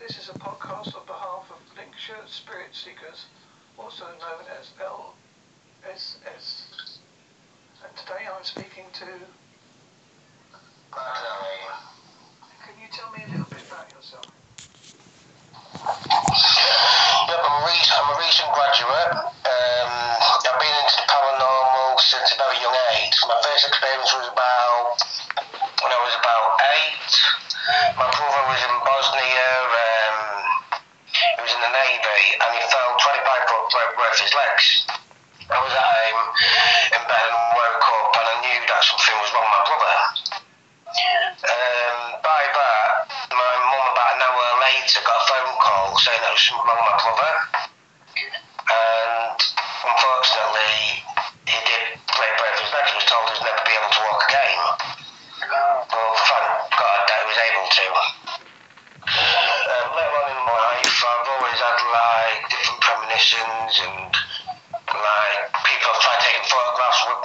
This is a podcast on behalf of Lincolnshire Spirit Seekers, also known as LSS. And today I'm speaking to. Can you tell me a little bit about yourself? Yep, I'm a recent, I'm a recent graduate. Um, I've been into the paranormal since a very young age. My first experience was about when I was about eight. My brother was in Bosnia. Um, he was in the navy, and he fell 25 foot broke his legs. I was at home in bed and woke up, and I knew that something was wrong with my brother. Um, by that, my mum about an hour later got a phone call saying there was something wrong with my brother.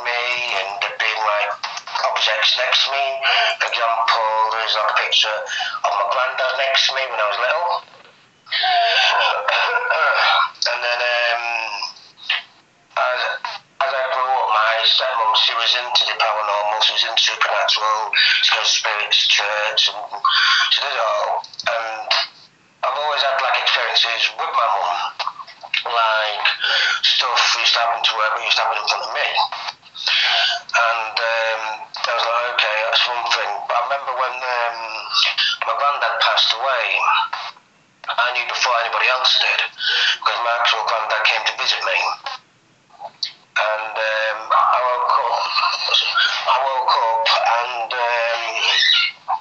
Me and been like objects next to me. For example, there's like a picture of my granddad next to me when I was little. and then um, as, as I grew up, my stepmom, she was into the paranormal, she was into supernatural, she goes spirits church, and she did it all. And I've always had like experiences with my mum, like stuff used to happen to her, but used to happen in front of me. That's one thing. But I remember when um, my granddad passed away, I knew before anybody else did, because my actual granddad came to visit me. And um, I woke up, I woke up and um,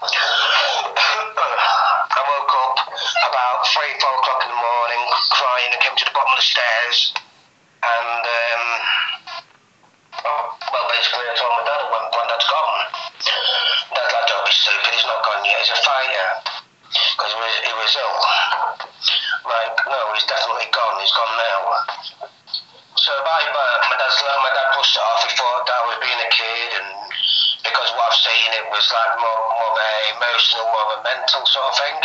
I woke up about three, four o'clock in the morning, crying. I came to the bottom of the stairs, he's definitely gone. He's gone now. So by that, uh, my dad's my dad pushed it off. He thought that was being a kid, and because what I've seen, it was like more, more of a emotional, more of a mental sort of thing.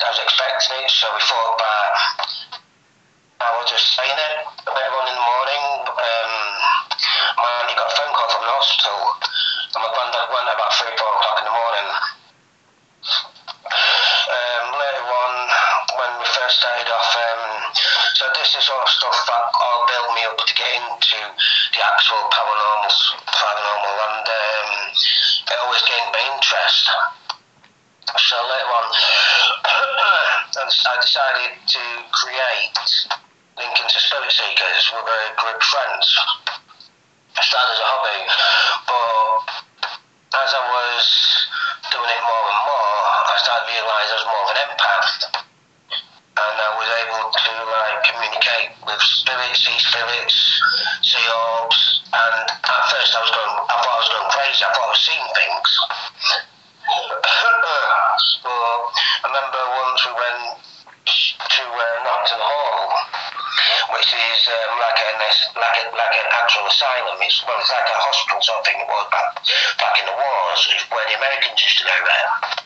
I was expecting it, so we thought that I was just saying it. The paranormal, paranormal, and um, it always gained my interest. So later on, I decided to create Lincoln to Spirit Seekers with a group of friends. I started as a hobby, but as I was doing it more and more, I started to realise I was more of an empath. And I was able to like communicate with spirits, see spirits, see orbs. And at first I was going, I thought I was going crazy. I thought I was seeing things. but I remember once we went to uh, Nocton Hall, which is um, like an like a, like an actual asylum. It's well, it's like a hospital sort of thing. It was back back in the wars, where the Americans used to go there.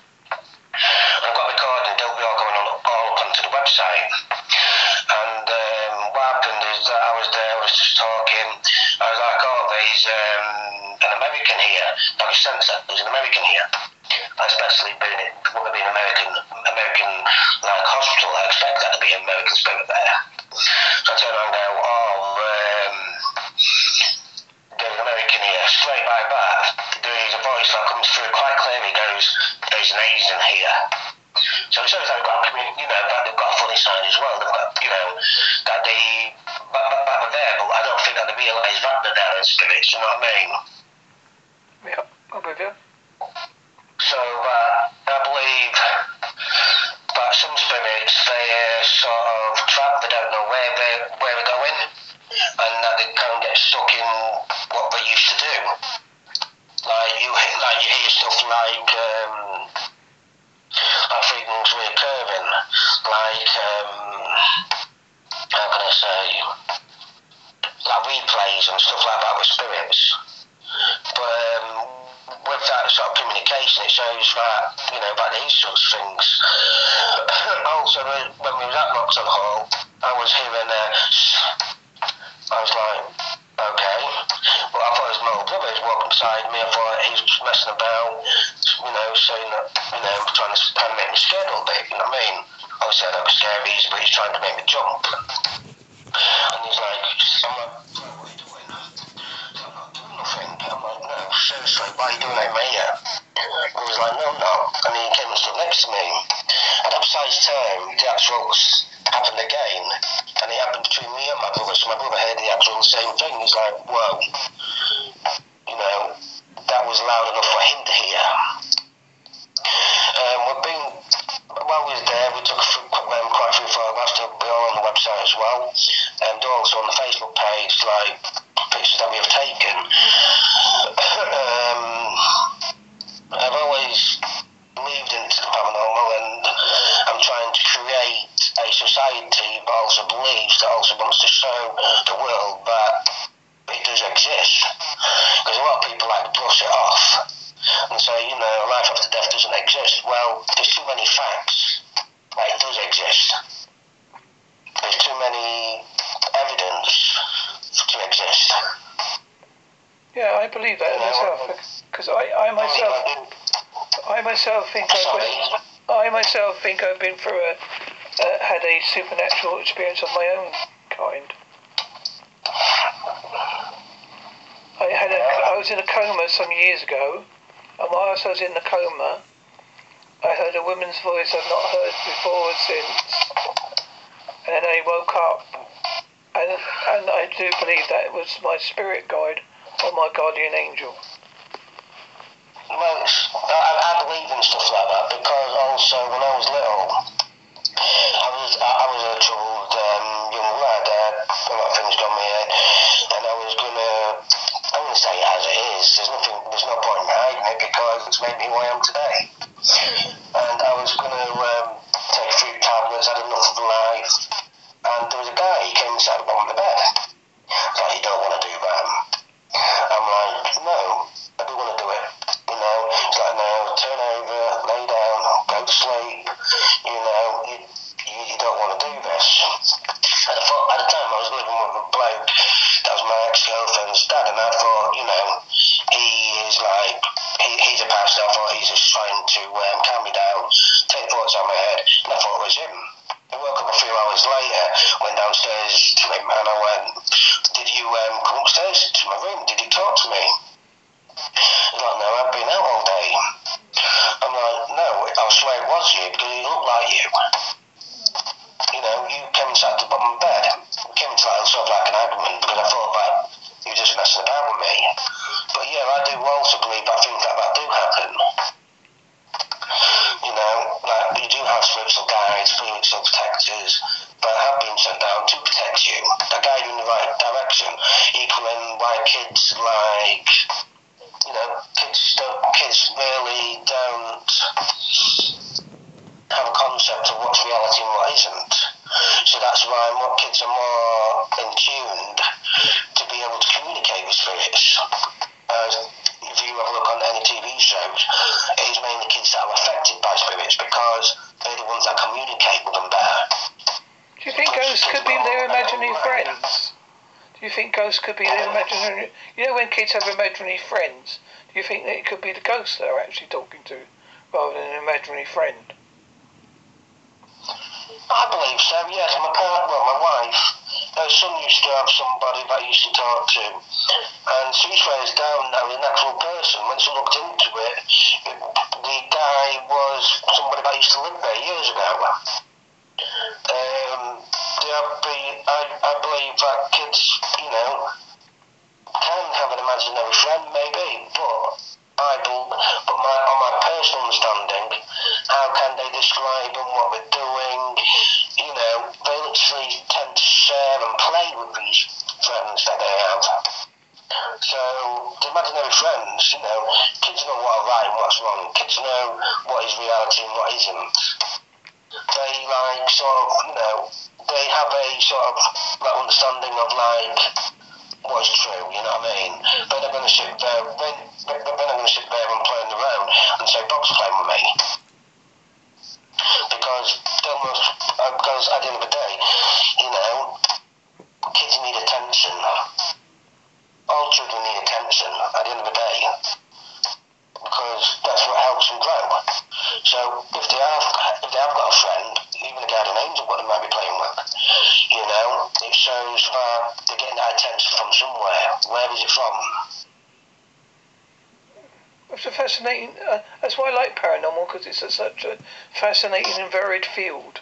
Be in what they used to do. Like you, like you hear stuff like. Um, think things reoccurring, like um, how can I say, like replays and stuff like that with spirits. But um, with that sort of communication, it shows that you know about these is of things. also, when we was at Roxon Hall, I was hearing uh, I was like, He's beside me. I thought he was messing about, you know, saying that, you know, trying to, trying to make me scared a little bit, you know what I mean? Obviously, I don't scare but he's trying to make me jump. And he's like, I'm? I'm not doing nothing. I'm like, no, seriously, why are you doing that, mate? And he was like, no, no. And he came and stood next to me. And at precise time, the actual happened again, and it happened between me and my brother. So my brother heard the actual same thing. He's like, "Whoa, was loud enough for him to hear." Um, we've been while we were there, we took a few, um, quite a few photographs. They're all on the website as well, and also on the Facebook page, like pictures that we have taken. um, I've always believed into the paranormal, and I'm trying to create a society that also believes, that also wants to show the world that it does exist. Because a lot of people like to brush it off and say, you know, life after death doesn't exist. Well, there's too many facts that it does exist. There's too many evidence to exist. Yeah, I believe that myself. Because I, I myself, I myself think I've been, I myself think I've been through a, uh, had a supernatural experience of my own kind. I had a, I was in a coma some years ago, and whilst I was in the coma, I heard a woman's voice I've not heard before or since, and then I woke up, and and I do believe that it was my spirit guide or my guardian angel. Well, I, I believe in stuff like that because also when I was little, me who I am shows, it is mainly kids that are affected by spirits because they're the ones that communicate with them better. Do you think ghosts could be their imaginary friends? Do you think ghosts could be their imaginary? You know, when kids have imaginary friends, do you think that it could be the ghosts they're actually talking to, rather than an imaginary friend? I believe so, yes. My partner, well, my wife, her son used to have somebody that he used to talk to. And swears down was an actual person. Once she looked into it, it the guy was somebody that used to live there years ago. Um, be, I, I believe that kids, you know, can have an imaginary friend, maybe, but I but my, on my personal understanding, how can they describe them, what we're doing? You know, they literally share and play with these friends that they have. So, the imaginary friends, you know, kids know what's right and what's wrong. Kids know what is reality and what isn't. They, like, sort of, you know, they have a sort of like, understanding of, like, what's true, you know what I mean? They're not going to sit there, they, they're not going to sit there and play on their own and say, box playing with me. Uh, because at the end of the day, you know, kids need attention. All children need attention at the end of the day because that's what helps them grow. So if they have if they have got a friend, even a guardian angel, what they might be playing with, you know, it shows that they're getting that attention from somewhere. Where is it from? It's a fascinating. Uh, that's why I like paranormal because it's a, such a fascinating and varied field.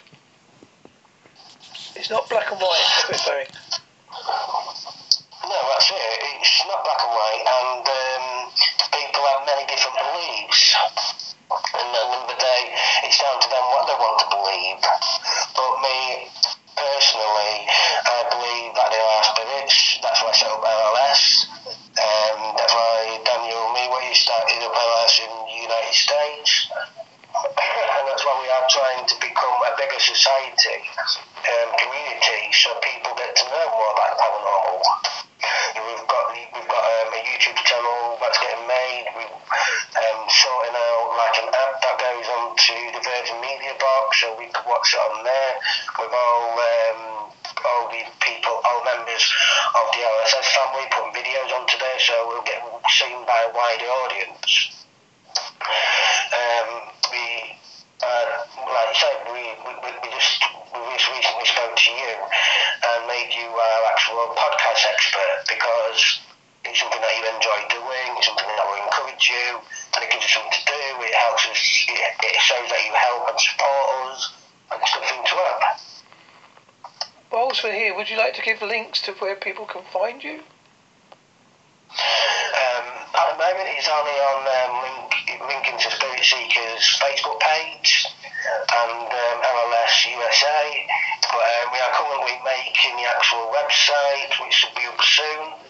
It's not black and white, they say. No, that's it. It's not black and white, and um, people have many different beliefs. And at the end of the day, it's down to them what they want to believe. But me, personally, I believe that there are spirits. That's why I set up States. and that's why we are trying to become a bigger society, um, community, so people get to know more about paranormal. We've got we've got um, a YouTube channel that's getting made. We're um, sorting out like an app that goes onto the Virgin Media box, so we can watch it on there with all um, all the people, all members of the LSS family, putting videos onto there, so we'll get seen by a wider audience. Um, we, uh, like I said, we, we, we we just we just recently spoke to you and made you our actual podcast expert because it's something that you enjoy doing, it's something that will encourage you, and it gives you something to do. It helps us. It, shows that you help and support us, and it's good thing to have. Whilst we're here, would you like to give links to where people can find you? Um, at the moment, it's only on um, link, linking to Spirit Seekers Facebook page and um, LLS USA. But um, we are currently making the actual website, which should be up soon.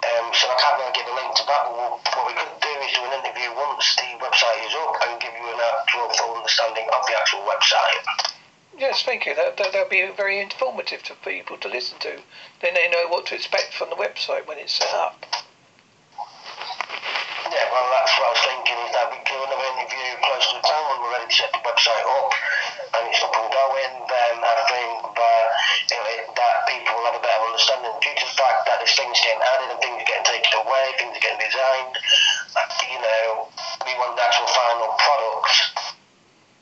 Um, so I can't really give a link to that. But what what we could do is do an interview once the website is up and give you an actual full understanding of the actual website. Yes, thank you. That, that, that'll be very informative to people to listen to. Then they know what to expect from the website when it's set up. Yeah, well, that's what I was thinking interview close to the time when we're ready to set the website up and it's up and going. Then I think that, you know, that people will have a better understanding due to the fact that there's things getting added and things are getting taken away, things are getting designed. You know, we want the actual final product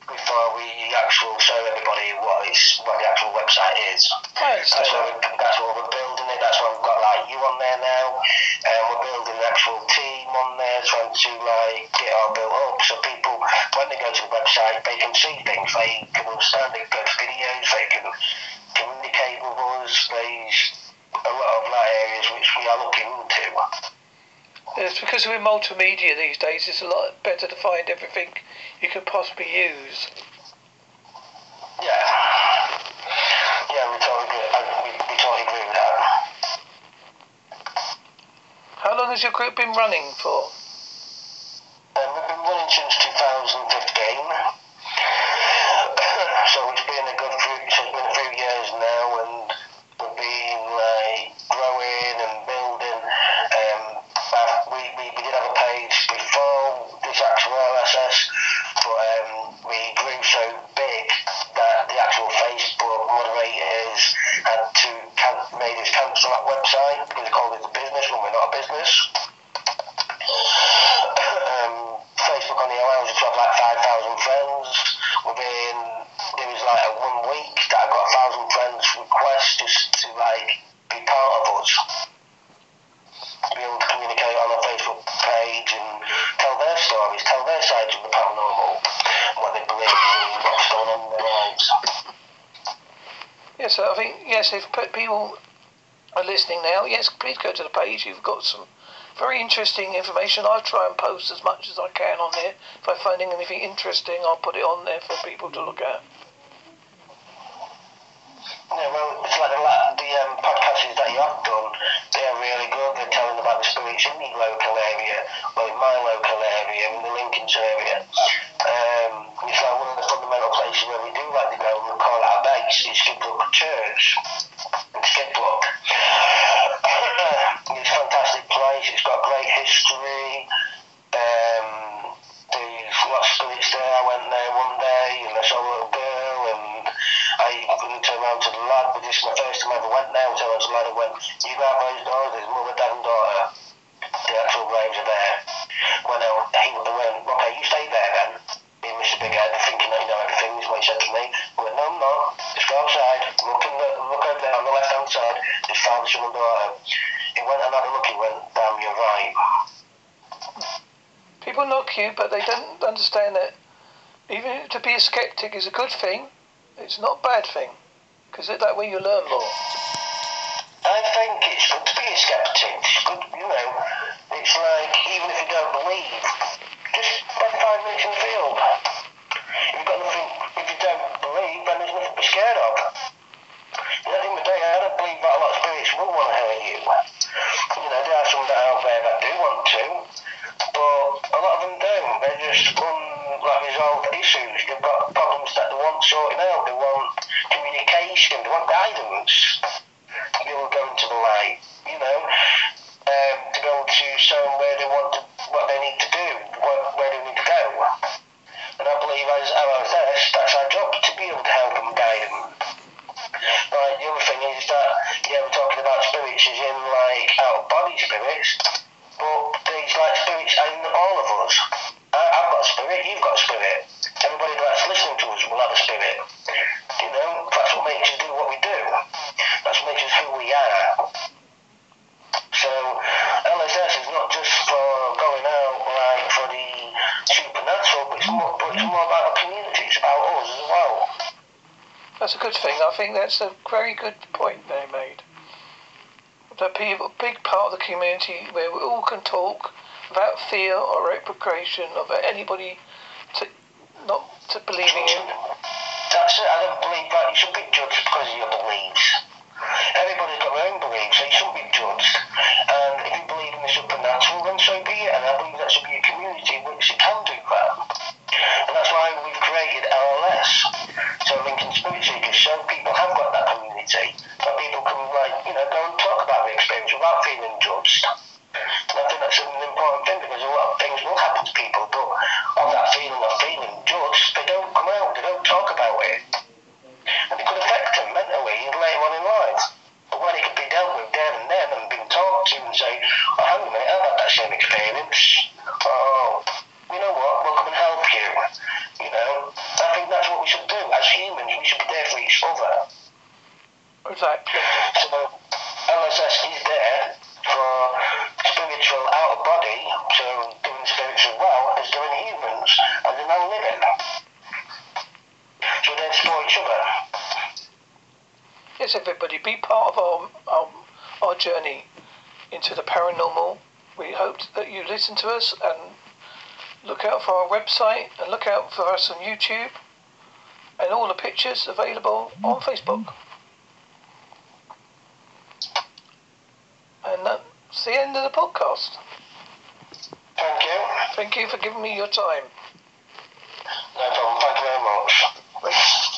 before we actually show everybody what it's what the actual website is. I That's understand why, that. we, that's why we're building it. That's why we've got like you on there now, and we're building an actual team on there, trying to like get our built up so people, when they go to the website, they can see things, they can understand, they can go to videos, they can communicate with us. There's a lot of like areas which we are looking into. It's because we're multimedia these days. It's a lot better to find everything you could possibly use. Yeah. Yeah, we totally agree. We, we totally agree with that. How long has your group been running for? Um, we've been running since 2015. Yes. If people are listening now, yes, please go to the page. You've got some very interesting information. I'll try and post as much as I can on there. If I'm finding anything interesting, I'll put it on there for people to look at. Yeah, well, it's like la- the um, podcasts that you have done, they're really good. They're telling about the spirits in the local area, well, in my local area, in the Lincolnshire area. Um, it's like one of the fundamental places where we do like to go call it our base. It's Skidbrook Church. In Skidbrook. it's a fantastic place. It's got great history. Um, there's lots of spirits there. I went there one day and I saw a little and I and turned around to the lad, but this is my first time I ever went there, so I was the lad who went, you go out those doors, there's mother, dad and daughter. The actual graves are there. Went out, he went, okay, you stay there then. Me and Mr. Big Head, thinking that you know everything, is what he said to me. I went, no. Just go outside, look, in the, look over there on the left hand side, there's father, son and daughter. He went and had a look, he went, damn, you're right. People knock you, but they don't understand that even to be a skeptic is a good thing. It's not a bad thing, because that way you learn more. I think it's good to be a skeptic. It's good, you know. It's like even if you don't believe, just spend five minutes in the field. If you've got nothing, if you don't believe, then there's nothing to be scared of. At the end of the day, I don't believe that a lot of spirits will want to hurt you. You know, there are some that out there that do want to, but a lot of them don't. They're just unresolved issues. They've got problems that want sorting out. They want communication. They want guidance. They will go into the light. You know, um, to go to show them where they want to, what they need to do, where, where they need to go. And I believe as LSS, that's our job to be able to help them, guide them. Right, the other thing is that, yeah, we're talking about spirits as in like out body spirits, but there's like spirits in all of us. I, I've got spirit, you've got spirit. That's a good thing. I think that's a very good point they made. That people, a big part of the community where we all can talk without fear or repercussion of anybody to not to believing in. That's it. I don't believe that you should be judged because of your beliefs. Everybody's got their own beliefs, so you shouldn't be judged. And if you believe in the supernatural, then so be it. And I believe that should be a community which can do that. And that's why we've created LLS. So Lincoln Spirit Seekers, so people have got that community. That people can, like, you know, go and talk about the experience without feeling judged. So they support each other. Yes, everybody, be part of our, our, our journey into the paranormal. We hope that you listen to us and look out for our website and look out for us on YouTube and all the pictures available on Facebook. And that's the end of the podcast. Thank you. Thank you for giving me your time. No problem. Thank you very much. Thank-